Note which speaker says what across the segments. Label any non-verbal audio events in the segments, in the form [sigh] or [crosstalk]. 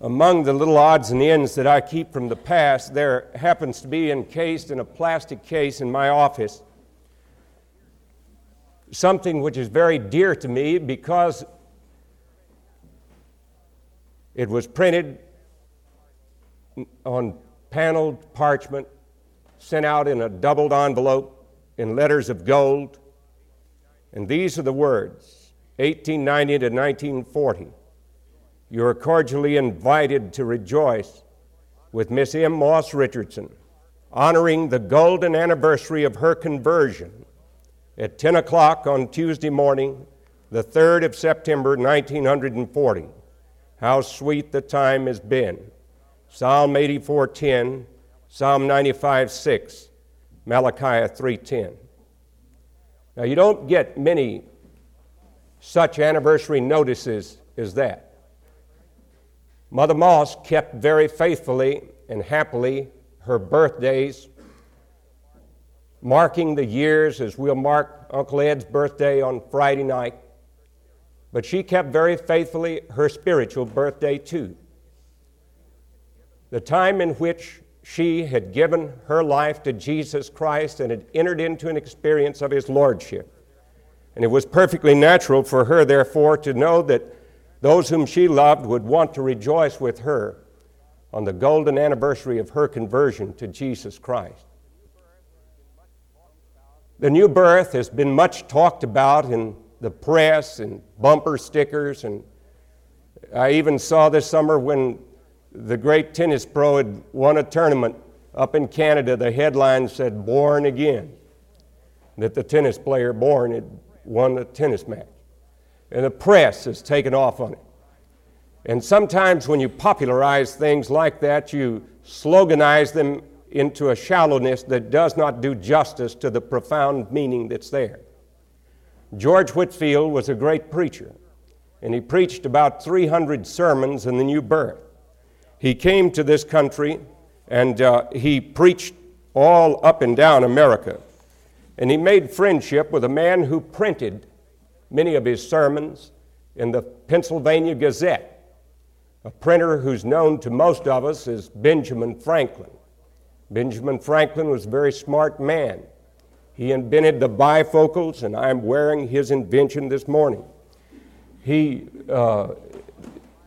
Speaker 1: Among the little odds and ends that I keep from the past, there happens to be encased in a plastic case in my office something which is very dear to me because it was printed on paneled parchment, sent out in a doubled envelope in letters of gold. And these are the words 1890 to 1940. You are cordially invited to rejoice with Miss M. Moss Richardson, honoring the golden anniversary of her conversion at 10 o'clock on Tuesday morning, the 3rd of September, 1940. How sweet the time has been. Psalm 84:10, Psalm 95:6, Malachi 3:10. Now you don't get many such anniversary notices as that. Mother Moss kept very faithfully and happily her birthdays, marking the years as we'll mark Uncle Ed's birthday on Friday night. But she kept very faithfully her spiritual birthday too. The time in which she had given her life to Jesus Christ and had entered into an experience of His Lordship. And it was perfectly natural for her, therefore, to know that those whom she loved would want to rejoice with her on the golden anniversary of her conversion to Jesus Christ. The new birth has been much talked about in the press and bumper stickers, and I even saw this summer when the great tennis pro had won a tournament up in Canada, the headline said, Born Again. That the tennis player born had won a tennis match. And the press has taken off on it. And sometimes when you popularize things like that, you sloganize them into a shallowness that does not do justice to the profound meaning that's there. George Whitefield was a great preacher, and he preached about 300 sermons in the new birth. He came to this country and uh, he preached all up and down America. And he made friendship with a man who printed many of his sermons in the Pennsylvania Gazette, a printer who's known to most of us as Benjamin Franklin. Benjamin Franklin was a very smart man. He invented the bifocals, and I'm wearing his invention this morning. He, uh,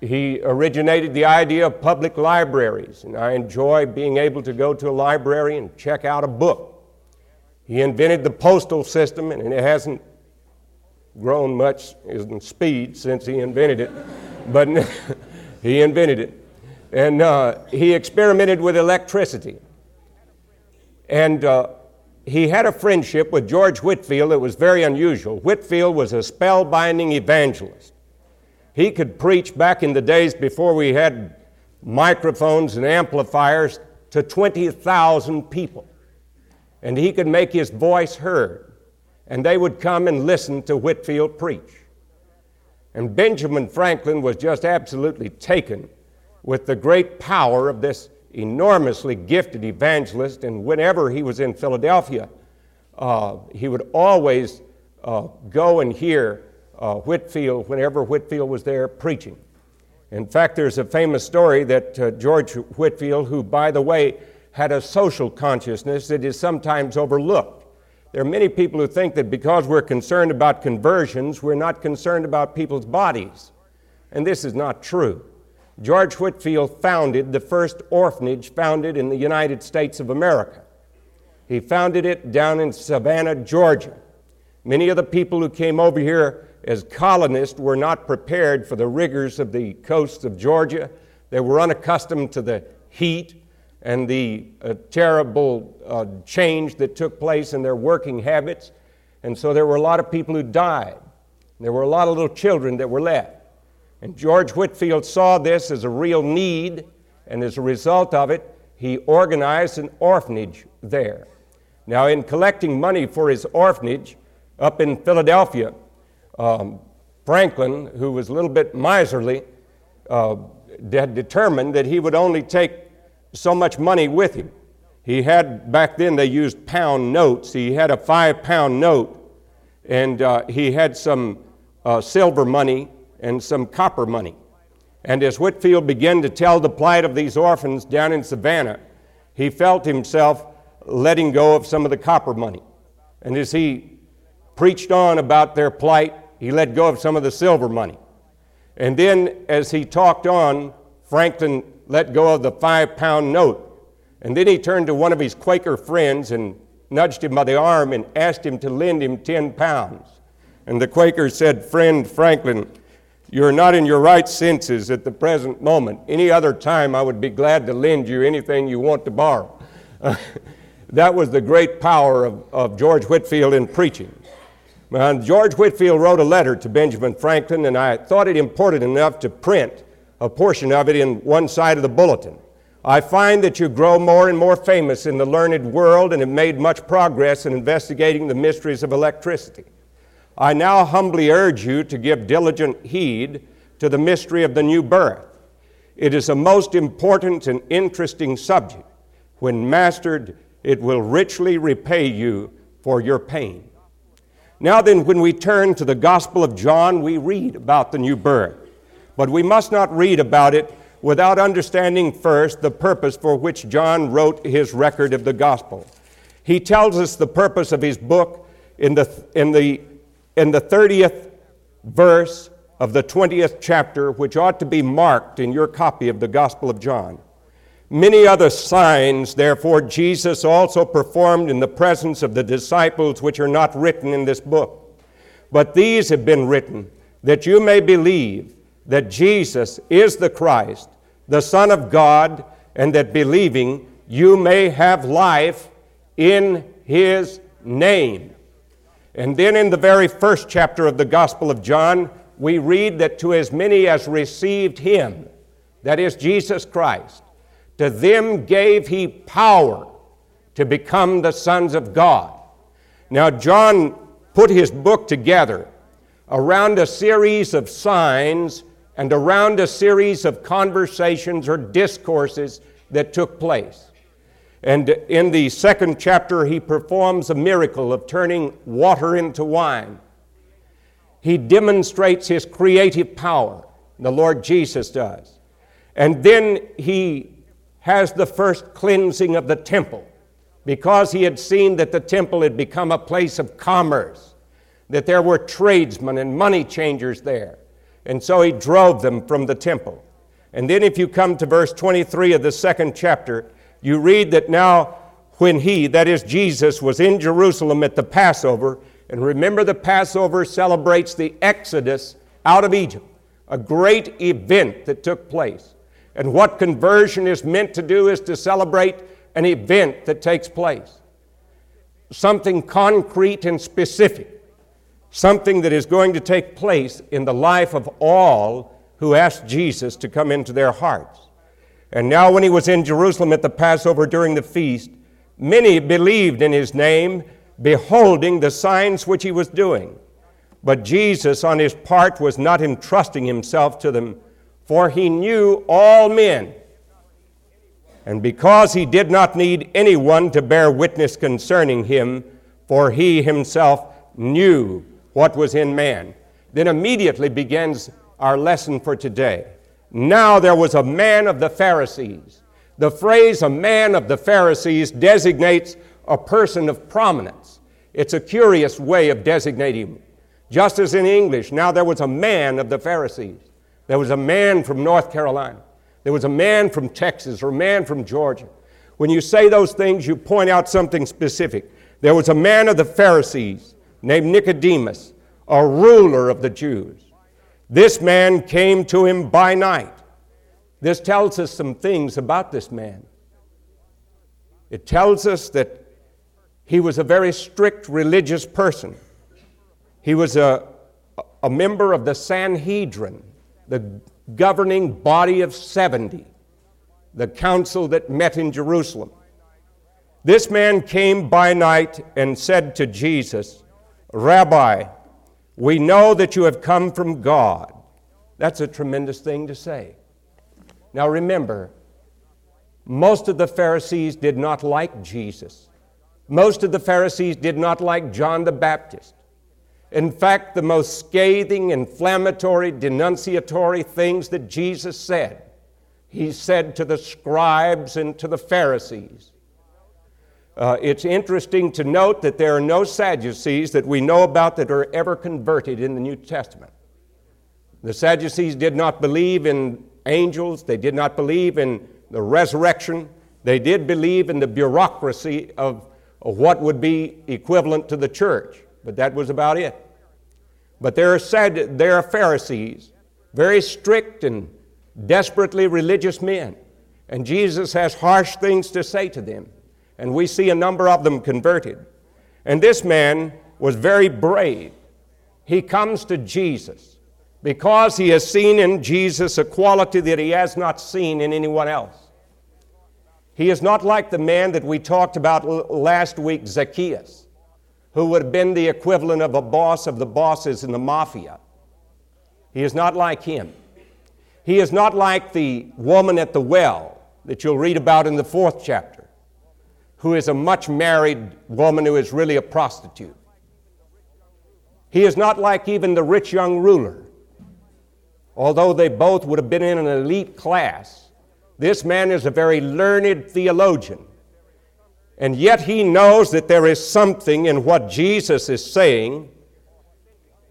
Speaker 1: he originated the idea of public libraries, and I enjoy being able to go to a library and check out a book. He invented the postal system, and it hasn't grown much in speed since he invented it, but [laughs] he invented it. And uh, he experimented with electricity. And uh, he had a friendship with George Whitefield that was very unusual. Whitefield was a spellbinding evangelist. He could preach back in the days before we had microphones and amplifiers to 20,000 people. And he could make his voice heard. And they would come and listen to Whitefield preach. And Benjamin Franklin was just absolutely taken with the great power of this enormously gifted evangelist, and whenever he was in Philadelphia, uh, he would always uh, go and hear uh, Whitefield whenever Whitefield was there preaching. In fact, there's a famous story that uh, George Whitefield, who, by the way, had a social consciousness that is sometimes overlooked. There are many people who think that because we're concerned about conversions, we're not concerned about people's bodies. And this is not true. George Whitefield founded the first orphanage founded in the United States of America. He founded it down in Savannah, Georgia. Many of the people who came over here as colonists were not prepared for the rigors of the coasts of Georgia. They were unaccustomed to the heat and the uh, terrible uh, change that took place in their working habits. And so there were a lot of people who died. There were a lot of little children that were left. And George Whitefield saw this as a real need, and as a result of it, he organized an orphanage there. Now, in collecting money for his orphanage up in Philadelphia, um, Franklin, who was a little bit miserly, uh, had determined that he would only take so much money with him. He had, back then, they used pound notes. He had a five pound note, and uh, he had some uh, silver money and some copper money. And as Whitefield began to tell the plight of these orphans down in Savannah, he felt himself letting go of some of the copper money. And as he preached on about their plight, he let go of some of the silver money. And then as he talked on, Franklin let go of the five pound note. And then he turned to one of his Quaker friends and nudged him by the arm and asked him to lend him 10 pounds. And the Quaker said, Friend Franklin, you're not in your right senses at the present moment. Any other time, I would be glad to lend you anything you want to borrow. [laughs] that was the great power of, of George Whitefield in preaching. Uh, George Whitefield wrote a letter to Benjamin Franklin, and I thought it important enough to print a portion of it in one side of the bulletin. I find that you grow more and more famous in the learned world and have made much progress in investigating the mysteries of electricity. I now humbly urge you to give diligent heed to the mystery of the new birth. It is a most important and interesting subject. When mastered, it will richly repay you for your pain. Now, then, when we turn to the Gospel of John, we read about the new birth. But we must not read about it without understanding first the purpose for which John wrote his record of the Gospel. He tells us the purpose of his book in the, in the in the 30th verse of the 20th chapter, which ought to be marked in your copy of the Gospel of John. Many other signs, therefore, Jesus also performed in the presence of the disciples, which are not written in this book. But these have been written that you may believe that Jesus is the Christ, the Son of God, and that believing you may have life in his name. And then in the very first chapter of the Gospel of John, we read that to as many as received him, that is Jesus Christ, to them gave he power to become the sons of God. Now, John put his book together around a series of signs and around a series of conversations or discourses that took place. And in the second chapter, he performs a miracle of turning water into wine. He demonstrates his creative power, the Lord Jesus does. And then he has the first cleansing of the temple because he had seen that the temple had become a place of commerce, that there were tradesmen and money changers there. And so he drove them from the temple. And then, if you come to verse 23 of the second chapter, you read that now when he, that is Jesus, was in Jerusalem at the Passover, and remember the Passover celebrates the Exodus out of Egypt, a great event that took place. And what conversion is meant to do is to celebrate an event that takes place. Something concrete and specific, something that is going to take place in the life of all who ask Jesus to come into their hearts. And now, when he was in Jerusalem at the Passover during the feast, many believed in his name, beholding the signs which he was doing. But Jesus, on his part, was not entrusting himself to them, for he knew all men. And because he did not need anyone to bear witness concerning him, for he himself knew what was in man. Then immediately begins our lesson for today. Now there was a man of the Pharisees. The phrase a man of the Pharisees designates a person of prominence. It's a curious way of designating. Just as in English, now there was a man of the Pharisees. There was a man from North Carolina. There was a man from Texas or a man from Georgia. When you say those things, you point out something specific. There was a man of the Pharisees named Nicodemus, a ruler of the Jews. This man came to him by night. This tells us some things about this man. It tells us that he was a very strict religious person. He was a, a member of the Sanhedrin, the governing body of 70, the council that met in Jerusalem. This man came by night and said to Jesus, Rabbi, we know that you have come from God. That's a tremendous thing to say. Now remember, most of the Pharisees did not like Jesus. Most of the Pharisees did not like John the Baptist. In fact, the most scathing, inflammatory, denunciatory things that Jesus said, he said to the scribes and to the Pharisees. Uh, it's interesting to note that there are no Sadducees that we know about that are ever converted in the New Testament. The Sadducees did not believe in angels, they did not believe in the resurrection, they did believe in the bureaucracy of, of what would be equivalent to the church, but that was about it. But there are, Sad- there are Pharisees, very strict and desperately religious men, and Jesus has harsh things to say to them and we see a number of them converted. And this man was very brave. He comes to Jesus because he has seen in Jesus a quality that he has not seen in anyone else. He is not like the man that we talked about last week, Zacchaeus, who would have been the equivalent of a boss of the bosses in the mafia. He is not like him. He is not like the woman at the well that you'll read about in the fourth chapter who is a much married woman who is really a prostitute. He is not like even the rich young ruler. Although they both would have been in an elite class, this man is a very learned theologian. And yet he knows that there is something in what Jesus is saying,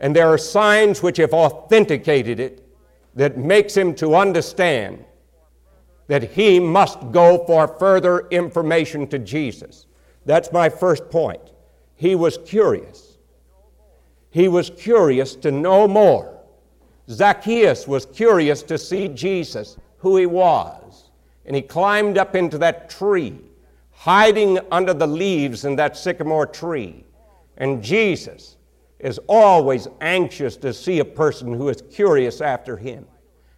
Speaker 1: and there are signs which have authenticated it that makes him to understand that he must go for further information to Jesus. That's my first point. He was curious. He was curious to know more. Zacchaeus was curious to see Jesus, who he was. And he climbed up into that tree, hiding under the leaves in that sycamore tree. And Jesus is always anxious to see a person who is curious after him.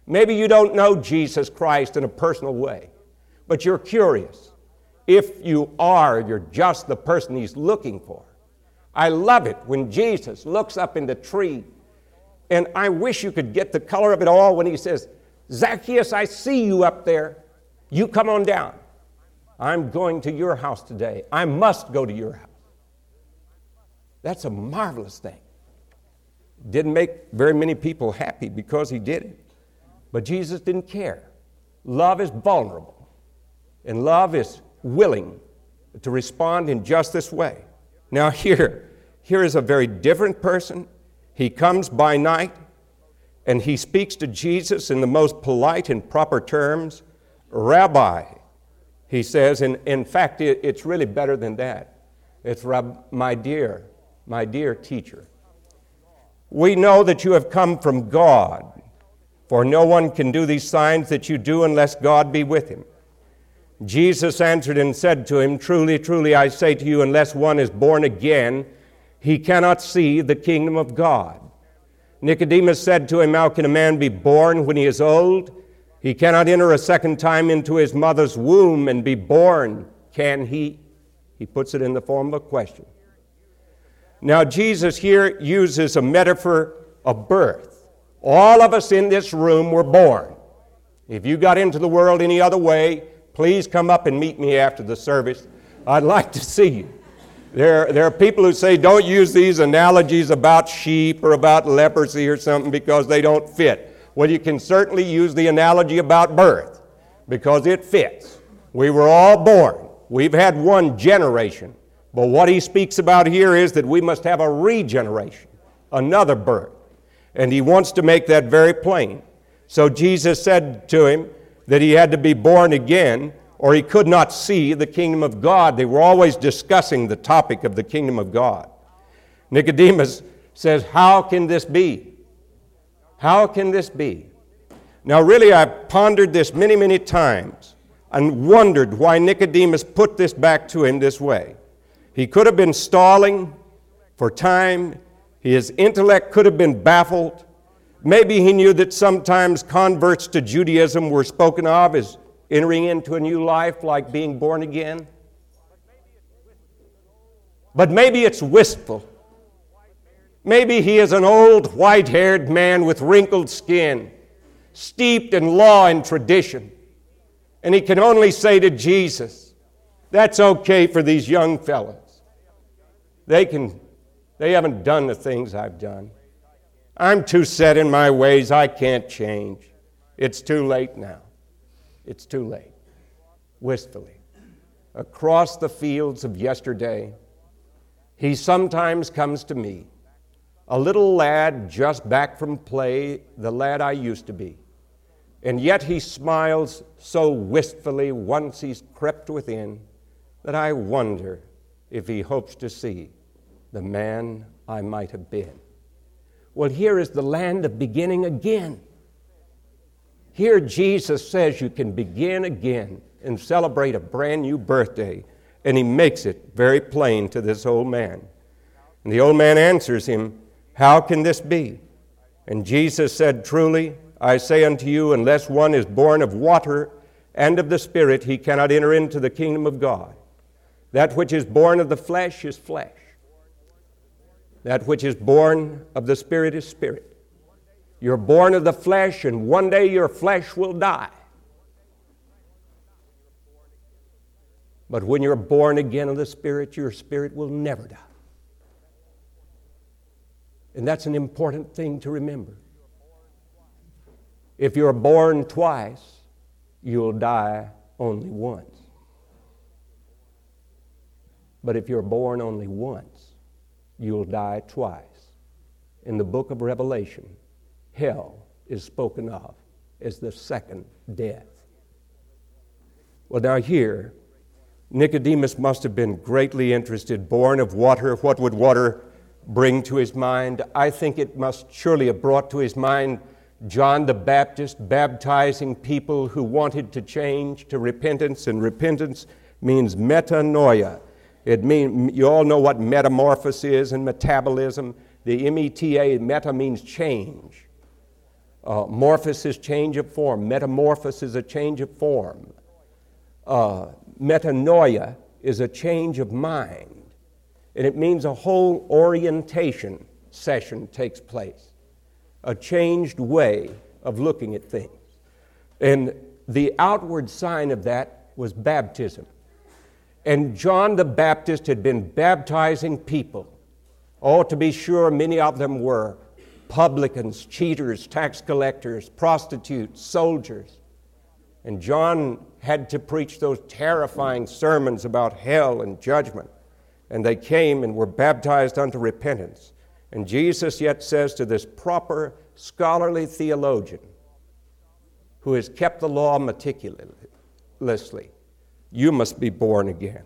Speaker 1: Maybe you don't know Jesus Christ in a personal way, but you're curious. If you are, you're just the person he's looking for. I love it when Jesus looks up in the tree, and I wish you could get the color of it all when he says, Zacchaeus, I see you up there. You come on down. I'm going to your house today. I must go to your house. That's a marvelous thing. Didn't make very many people happy because he did it. But Jesus didn't care. Love is vulnerable, and love is willing to respond in just this way. Now, here, here is a very different person. He comes by night and he speaks to Jesus in the most polite and proper terms Rabbi, he says, and in fact, it, it's really better than that. It's my dear, my dear teacher. We know that you have come from God for no one can do these signs that you do unless God be with him. Jesus answered and said to him, Truly, truly, I say to you, unless one is born again, he cannot see the kingdom of God. Nicodemus said to him, How can a man be born when he is old? He cannot enter a second time into his mother's womb and be born, can he? He puts it in the form of a question. Now, Jesus here uses a metaphor of birth. All of us in this room were born. If you got into the world any other way, please come up and meet me after the service. I'd like to see you. There, there are people who say don't use these analogies about sheep or about leprosy or something because they don't fit. Well, you can certainly use the analogy about birth because it fits. We were all born. We've had one generation. But what he speaks about here is that we must have a regeneration, another birth. And he wants to make that very plain. So Jesus said to him that he had to be born again or he could not see the kingdom of God. They were always discussing the topic of the kingdom of God. Nicodemus says, How can this be? How can this be? Now, really, I've pondered this many, many times and wondered why Nicodemus put this back to him this way. He could have been stalling for time, his intellect could have been baffled. Maybe he knew that sometimes converts to Judaism were spoken of as entering into a new life like being born again. But maybe it's wistful. Maybe he is an old white haired man with wrinkled skin, steeped in law and tradition. And he can only say to Jesus, That's okay for these young fellows. They can They haven't done the things I've done. I'm too set in my ways, I can't change. It's too late now. It's too late. Wistfully. Across the fields of yesterday, he sometimes comes to me, a little lad just back from play, the lad I used to be. And yet he smiles so wistfully once he's crept within that I wonder if he hopes to see the man I might have been. Well, here is the land of beginning again. Here, Jesus says you can begin again and celebrate a brand new birthday, and he makes it very plain to this old man. And the old man answers him, How can this be? And Jesus said, Truly, I say unto you, unless one is born of water and of the Spirit, he cannot enter into the kingdom of God. That which is born of the flesh is flesh. That which is born of the Spirit is spirit. You're born of the flesh, and one day your flesh will die. But when you're born again of the Spirit, your spirit will never die. And that's an important thing to remember. If you're born twice, you'll die only once. But if you're born only once, you'll die twice. In the book of Revelation, hell is spoken of as the second death. Well, now here, Nicodemus must have been greatly interested. Born of water, what would water bring to his mind? I think it must surely have brought to his mind John the Baptist baptizing people who wanted to change to repentance, and repentance means metanoia. It mean, you all know what metamorphosis is and metabolism. The M-E-T-A, meta means change. Uh, morphos is change of form. Metamorphosis is a change of form. Uh, metanoia is a change of mind. And it means a whole orientation session takes place, a changed way of looking at things. And the outward sign of that was baptism. And John the Baptist had been baptizing people. Oh, to be sure, many of them were publicans, cheaters, tax collectors, prostitutes, soldiers. And John had to preach those terrifying sermons about hell and judgment. And they came and were baptized unto repentance. And Jesus yet says to this proper scholarly theologian who has kept the law meticulously, you must be born again.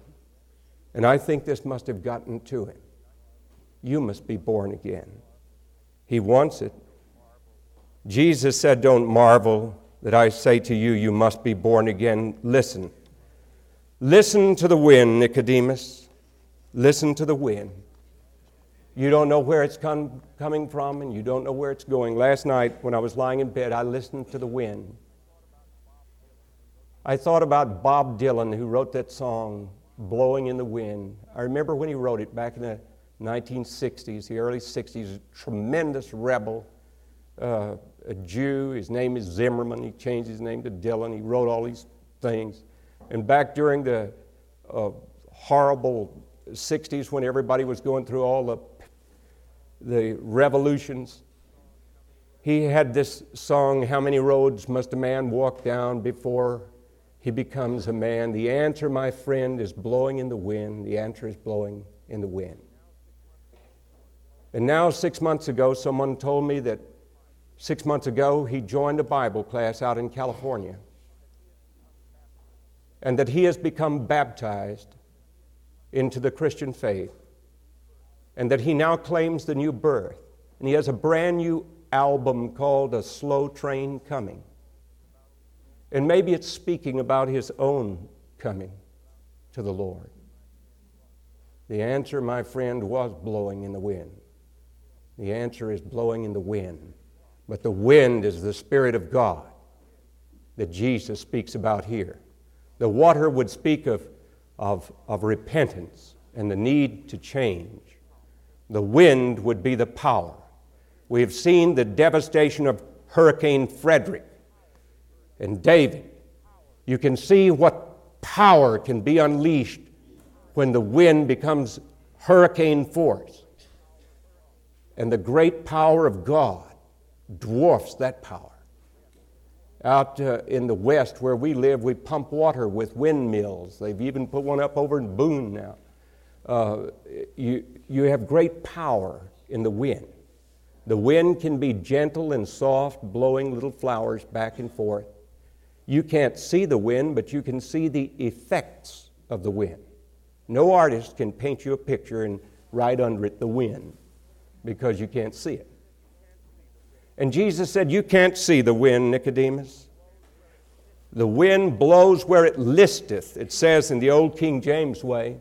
Speaker 1: And I think this must have gotten to him. You must be born again. He wants it. Jesus said, Don't marvel that I say to you, you must be born again. Listen. Listen to the wind, Nicodemus. Listen to the wind. You don't know where it's come, coming from and you don't know where it's going. Last night, when I was lying in bed, I listened to the wind. I thought about Bob Dylan, who wrote that song, Blowing in the Wind. I remember when he wrote it back in the 1960s, the early 60s, a tremendous rebel, uh, a Jew. His name is Zimmerman. He changed his name to Dylan. He wrote all these things. And back during the uh, horrible 60s, when everybody was going through all the, the revolutions, he had this song, How Many Roads Must a Man Walk Down Before he becomes a man. The answer, my friend, is blowing in the wind. The answer is blowing in the wind. And now, six months ago, someone told me that six months ago he joined a Bible class out in California and that he has become baptized into the Christian faith and that he now claims the new birth. And he has a brand new album called A Slow Train Coming. And maybe it's speaking about his own coming to the Lord. The answer, my friend, was blowing in the wind. The answer is blowing in the wind. But the wind is the Spirit of God that Jesus speaks about here. The water would speak of, of, of repentance and the need to change. The wind would be the power. We have seen the devastation of Hurricane Frederic and David, you can see what power can be unleashed when the wind becomes hurricane force. And the great power of God dwarfs that power. Out uh, in the west where we live, we pump water with windmills. They've even put one up over in Boone now. Uh, you, you have great power in the wind. The wind can be gentle and soft, blowing little flowers back and forth. You can't see the wind, but you can see the effects of the wind. No artist can paint you a picture and write under it the wind because you can't see it. And Jesus said, You can't see the wind, Nicodemus. The wind blows where it listeth, it says in the old King James way.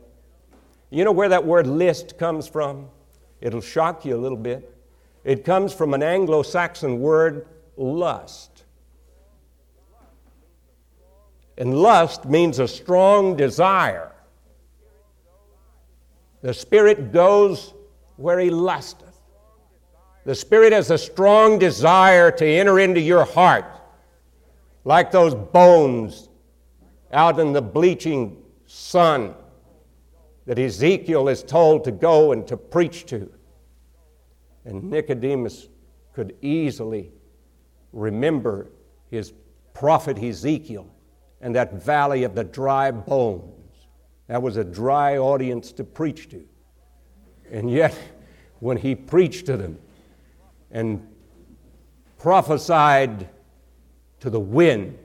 Speaker 1: You know where that word list comes from? It'll shock you a little bit. It comes from an Anglo Saxon word, lust. And lust means a strong desire. The Spirit goes where He lusteth. The Spirit has a strong desire to enter into your heart, like those bones out in the bleaching sun that Ezekiel is told to go and to preach to. And Nicodemus could easily remember his prophet Ezekiel and that valley of the dry bones. That was a dry audience to preach to. And yet, [laughs] when he preached to them and prophesied to the wind,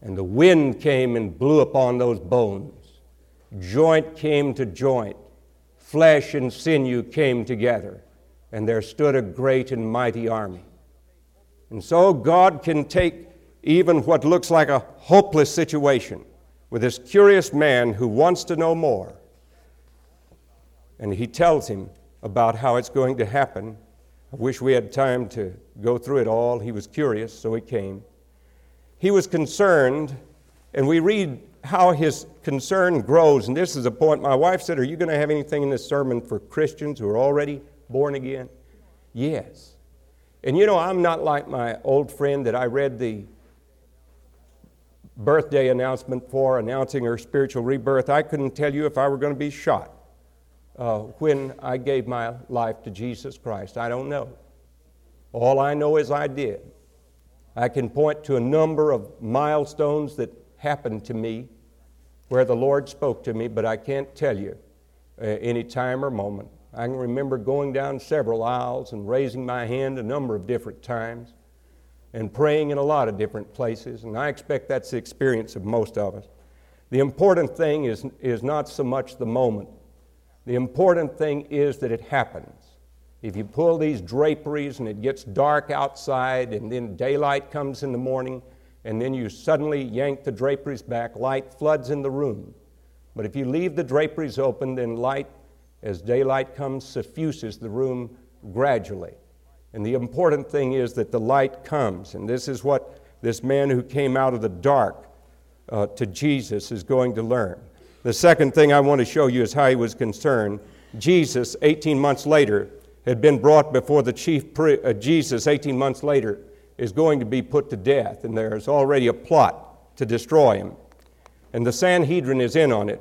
Speaker 1: and the wind came and blew upon those bones, joint came to joint, flesh and sinew came together, and there stood a great and mighty army. And so God can take even what looks like a hopeless situation with this curious man who wants to know more. And he tells him about how it's going to happen. I wish we had time to go through it all. He was curious, so he came. He was concerned, and we read how his concern grows. And this is a point my wife said, Are you going to have anything in this sermon for Christians who are already born again? Yes. And you know, I'm not like my old friend that I read the birthday announcement for, announcing her spiritual rebirth, I couldn't tell you if I were going to be shot uh, when I gave my life to Jesus Christ. I don't know. All I know is I did. I can point to a number of milestones that happened to me where the Lord spoke to me, but I can't tell you uh, any time or moment. I can remember going down several aisles and raising my hand a number of different times and praying in a lot of different places, and I expect that's the experience of most of us. The important thing is, is not so much the moment, the important thing is that it happens. If you pull these draperies and it gets dark outside, and then daylight comes in the morning, and then you suddenly yank the draperies back, light floods in the room. But if you leave the draperies open, then light, as daylight comes, suffuses the room gradually. And the important thing is that the light comes. And this is what this man who came out of the dark uh, to Jesus is going to learn. The second thing I want to show you is how he was concerned. Jesus, 18 months later, had been brought before the chief priest. Uh, Jesus, 18 months later, is going to be put to death, and there's already a plot to destroy him. And the Sanhedrin is in on it.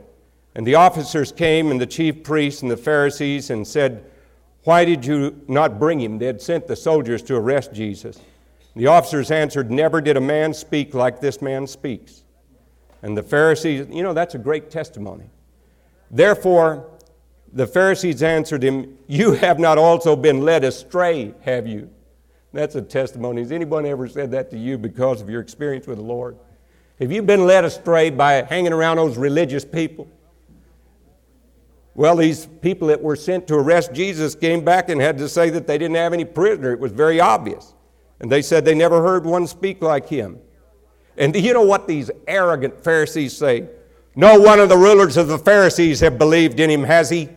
Speaker 1: And the officers came, and the chief priests and the Pharisees, and said, why did you not bring him? They had sent the soldiers to arrest Jesus. The officers answered, Never did a man speak like this man speaks. And the Pharisees, you know, that's a great testimony. Therefore, the Pharisees answered him, You have not also been led astray, have you? That's a testimony. Has anyone ever said that to you because of your experience with the Lord? Have you been led astray by hanging around those religious people? Well, these people that were sent to arrest Jesus came back and had to say that they didn't have any prisoner. It was very obvious. And they said they never heard one speak like him. And do you know what these arrogant Pharisees say? No one of the rulers of the Pharisees have believed in him, has he?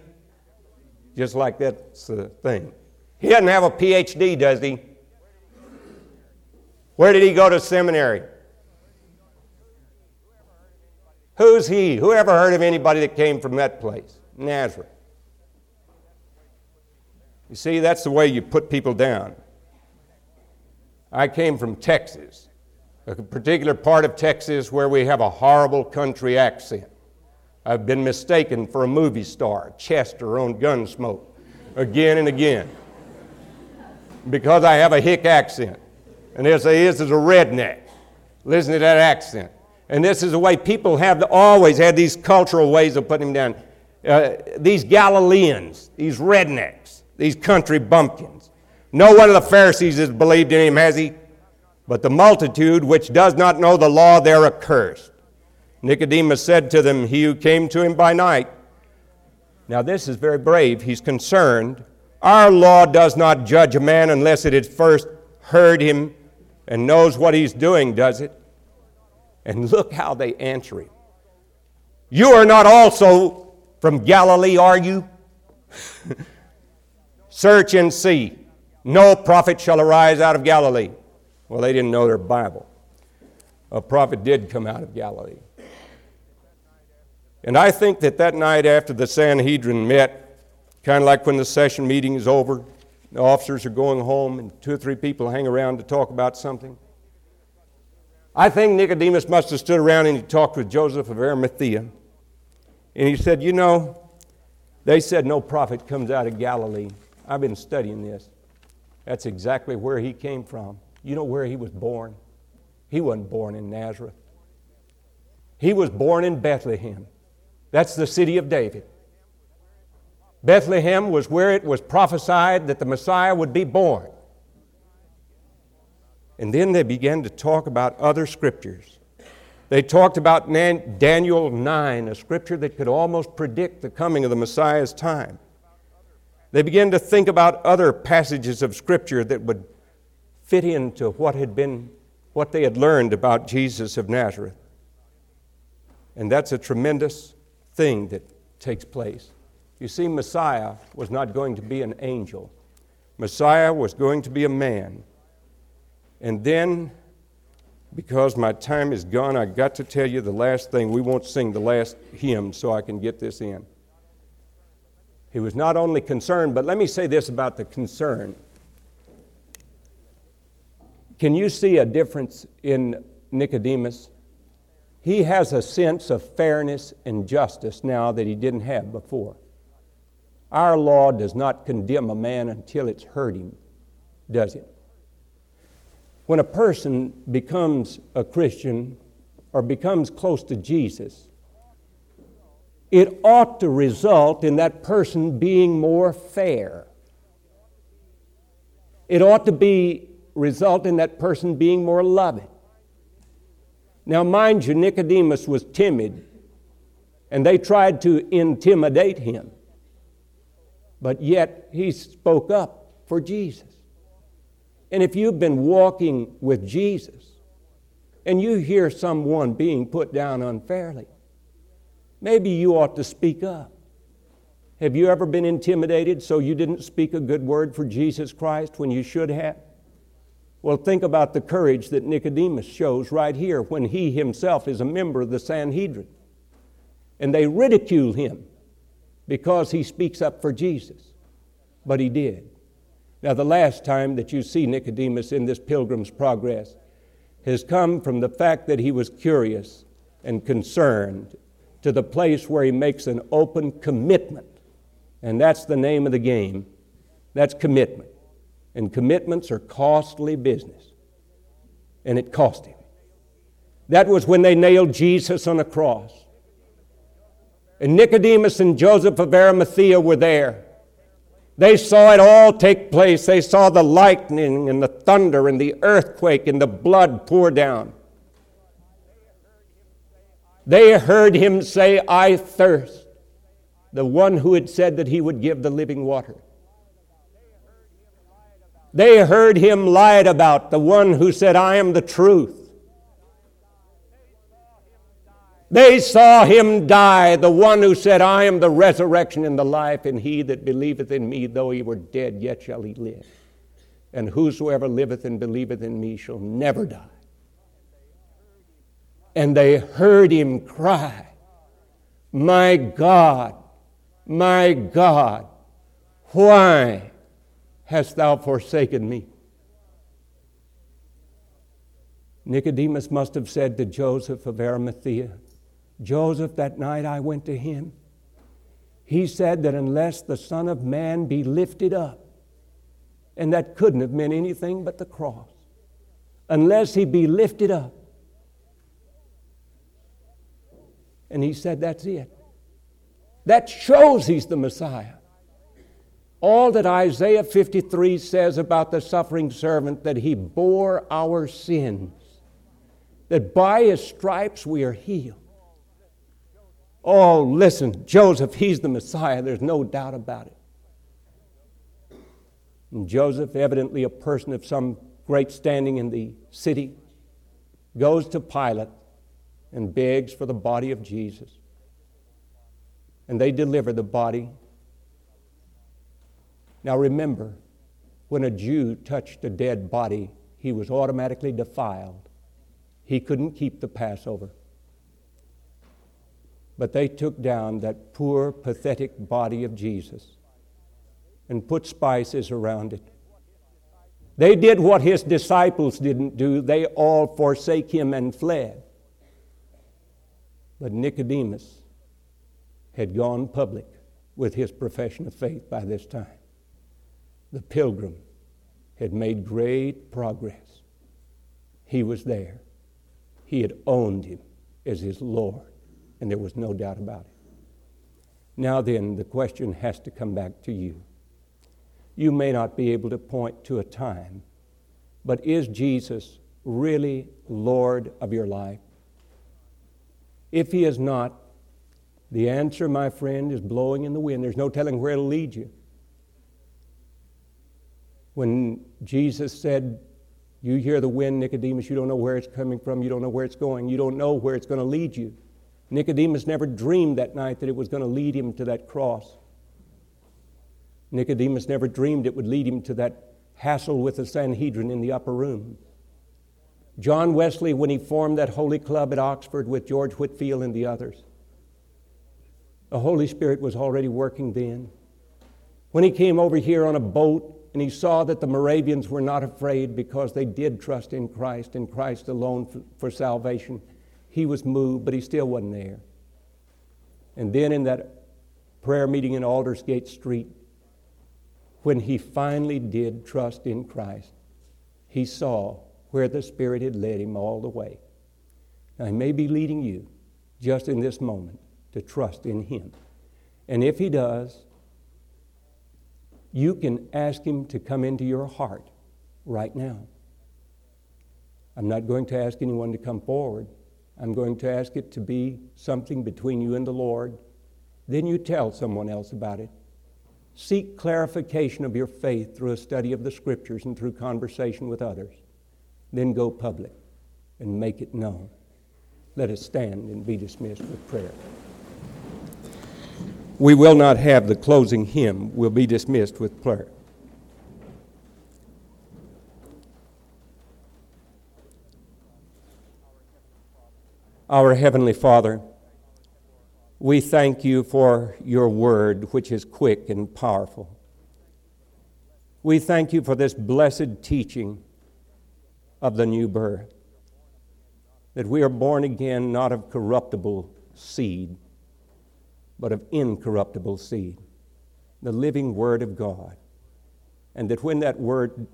Speaker 1: Just like that's the thing. He doesn't have a PhD, does he? Where did he go to seminary? Who's he? Who ever heard of anybody that came from that place? Nazareth. You see, that's the way you put people down. I came from Texas, a particular part of Texas where we have a horrible country accent. I've been mistaken for a movie star, Chester on Gunsmoke. again and again because I have a hick accent. And they'll say, This is a redneck. Listen to that accent. And this is the way people have always had these cultural ways of putting him down. Uh, these Galileans, these rednecks, these country bumpkins. No one of the Pharisees has believed in him, has he? But the multitude which does not know the law, they're accursed. Nicodemus said to them, He who came to him by night. Now, this is very brave. He's concerned. Our law does not judge a man unless it has first heard him and knows what he's doing, does it? And look how they answer him. You are not also from Galilee, are you? [laughs] Search and see. No prophet shall arise out of Galilee. Well, they didn't know their Bible. A prophet did come out of Galilee. And I think that that night after the Sanhedrin met, kind of like when the session meeting is over, the officers are going home and two or three people hang around to talk about something. I think Nicodemus must have stood around and he talked with Joseph of Arimathea. And he said, You know, they said no prophet comes out of Galilee. I've been studying this. That's exactly where he came from. You know where he was born? He wasn't born in Nazareth, he was born in Bethlehem. That's the city of David. Bethlehem was where it was prophesied that the Messiah would be born. And then they began to talk about other scriptures. They talked about Daniel 9, a scripture that could almost predict the coming of the Messiah's time. They began to think about other passages of scripture that would fit into what had been what they had learned about Jesus of Nazareth. And that's a tremendous thing that takes place. You see, Messiah was not going to be an angel, Messiah was going to be a man. And then, because my time is gone, I got to tell you the last thing. We won't sing the last hymn so I can get this in. He was not only concerned, but let me say this about the concern. Can you see a difference in Nicodemus? He has a sense of fairness and justice now that he didn't have before. Our law does not condemn a man until it's hurt him, does it? When a person becomes a Christian or becomes close to Jesus, it ought to result in that person being more fair. It ought to be result in that person being more loving. Now, mind you, Nicodemus was timid, and they tried to intimidate him. But yet, he spoke up for Jesus. And if you've been walking with Jesus and you hear someone being put down unfairly, maybe you ought to speak up. Have you ever been intimidated so you didn't speak a good word for Jesus Christ when you should have? Well, think about the courage that Nicodemus shows right here when he himself is a member of the Sanhedrin. And they ridicule him because he speaks up for Jesus. But he did. Now, the last time that you see Nicodemus in this pilgrim's progress has come from the fact that he was curious and concerned to the place where he makes an open commitment. And that's the name of the game. That's commitment. And commitments are costly business. And it cost him. That was when they nailed Jesus on a cross. And Nicodemus and Joseph of Arimathea were there. They saw it all take place. They saw the lightning and the thunder and the earthquake and the blood pour down. They heard him say, I thirst, the one who had said that he would give the living water. They heard him lied about, the one who said, I am the truth. They saw him die, the one who said, I am the resurrection and the life, and he that believeth in me, though he were dead, yet shall he live. And whosoever liveth and believeth in me shall never die. And they heard him cry, My God, my God, why hast thou forsaken me? Nicodemus must have said to Joseph of Arimathea, Joseph, that night I went to him, He said that unless the Son of Man be lifted up, and that couldn't have meant anything but the cross, unless he be lifted up. And he said, That's it. That shows he's the Messiah. All that Isaiah 53 says about the suffering servant, that he bore our sins, that by his stripes we are healed. Oh, listen, Joseph, he's the Messiah. There's no doubt about it. And Joseph, evidently a person of some great standing in the city, goes to Pilate and begs for the body of Jesus. And they deliver the body. Now remember, when a Jew touched a dead body, he was automatically defiled. He couldn't keep the Passover. But they took down that poor, pathetic body of Jesus and put spices around it. They did what his disciples didn't do. They all forsake him and fled. But Nicodemus had gone public with his profession of faith by this time. The pilgrim had made great progress. He was there. He had owned him as his Lord, and there was no doubt about it. Now, then, the question has to come back to you. You may not be able to point to a time, but is Jesus really Lord of your life? If he is not, the answer, my friend, is blowing in the wind. There's no telling where it'll lead you. When Jesus said, You hear the wind, Nicodemus, you don't know where it's coming from, you don't know where it's going, you don't know where it's going to lead you. Nicodemus never dreamed that night that it was going to lead him to that cross. Nicodemus never dreamed it would lead him to that hassle with the Sanhedrin in the upper room. John Wesley, when he formed that holy club at Oxford with George Whitefield and the others, the Holy Spirit was already working then. When he came over here on a boat and he saw that the Moravians were not afraid because they did trust in Christ and Christ alone for, for salvation, he was moved, but he still wasn't there. And then in that prayer meeting in Aldersgate Street, when he finally did trust in Christ, he saw where the Spirit had led him all the way. Now, he may be leading you just in this moment to trust in him. And if he does, you can ask him to come into your heart right now. I'm not going to ask anyone to come forward. I'm going to ask it to be something between you and the Lord. Then you tell someone else about it. Seek clarification of your faith through a study of the Scriptures and through conversation with others. Then go public and make it known. Let us stand and be dismissed with prayer. We will not have the closing hymn. We'll be dismissed with prayer. Our Heavenly Father, we thank you for your word, which is quick and powerful. We thank you for this blessed teaching of the new birth, that we are born again not of corruptible seed, but of incorruptible seed, the living Word of God. And that when that Word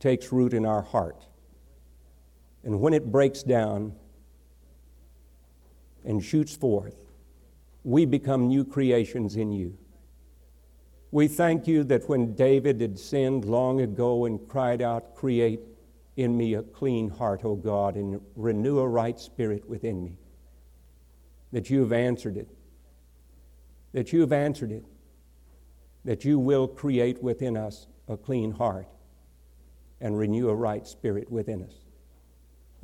Speaker 1: takes root in our heart, and when it breaks down and shoots forth, we become new creations in you. We thank you that when David had sinned long ago and cried out, Create in me a clean heart, O God, and renew a right spirit within me, that you have answered it. That you have answered it. That you will create within us a clean heart and renew a right spirit within us.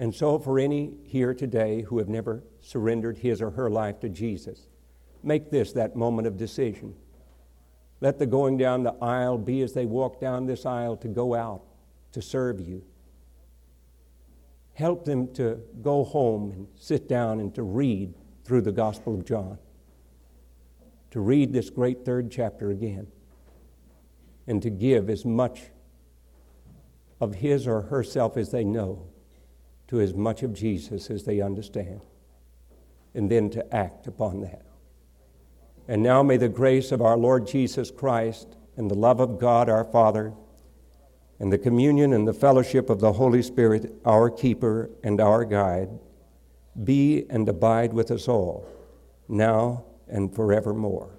Speaker 1: And so, for any here today who have never surrendered his or her life to Jesus, Make this that moment of decision. Let the going down the aisle be as they walk down this aisle to go out to serve you. Help them to go home and sit down and to read through the Gospel of John, to read this great third chapter again, and to give as much of his or herself as they know to as much of Jesus as they understand, and then to act upon that. And now may the grace of our Lord Jesus Christ and the love of God our Father and the communion and the fellowship of the Holy Spirit, our keeper and our guide, be and abide with us all, now and forevermore.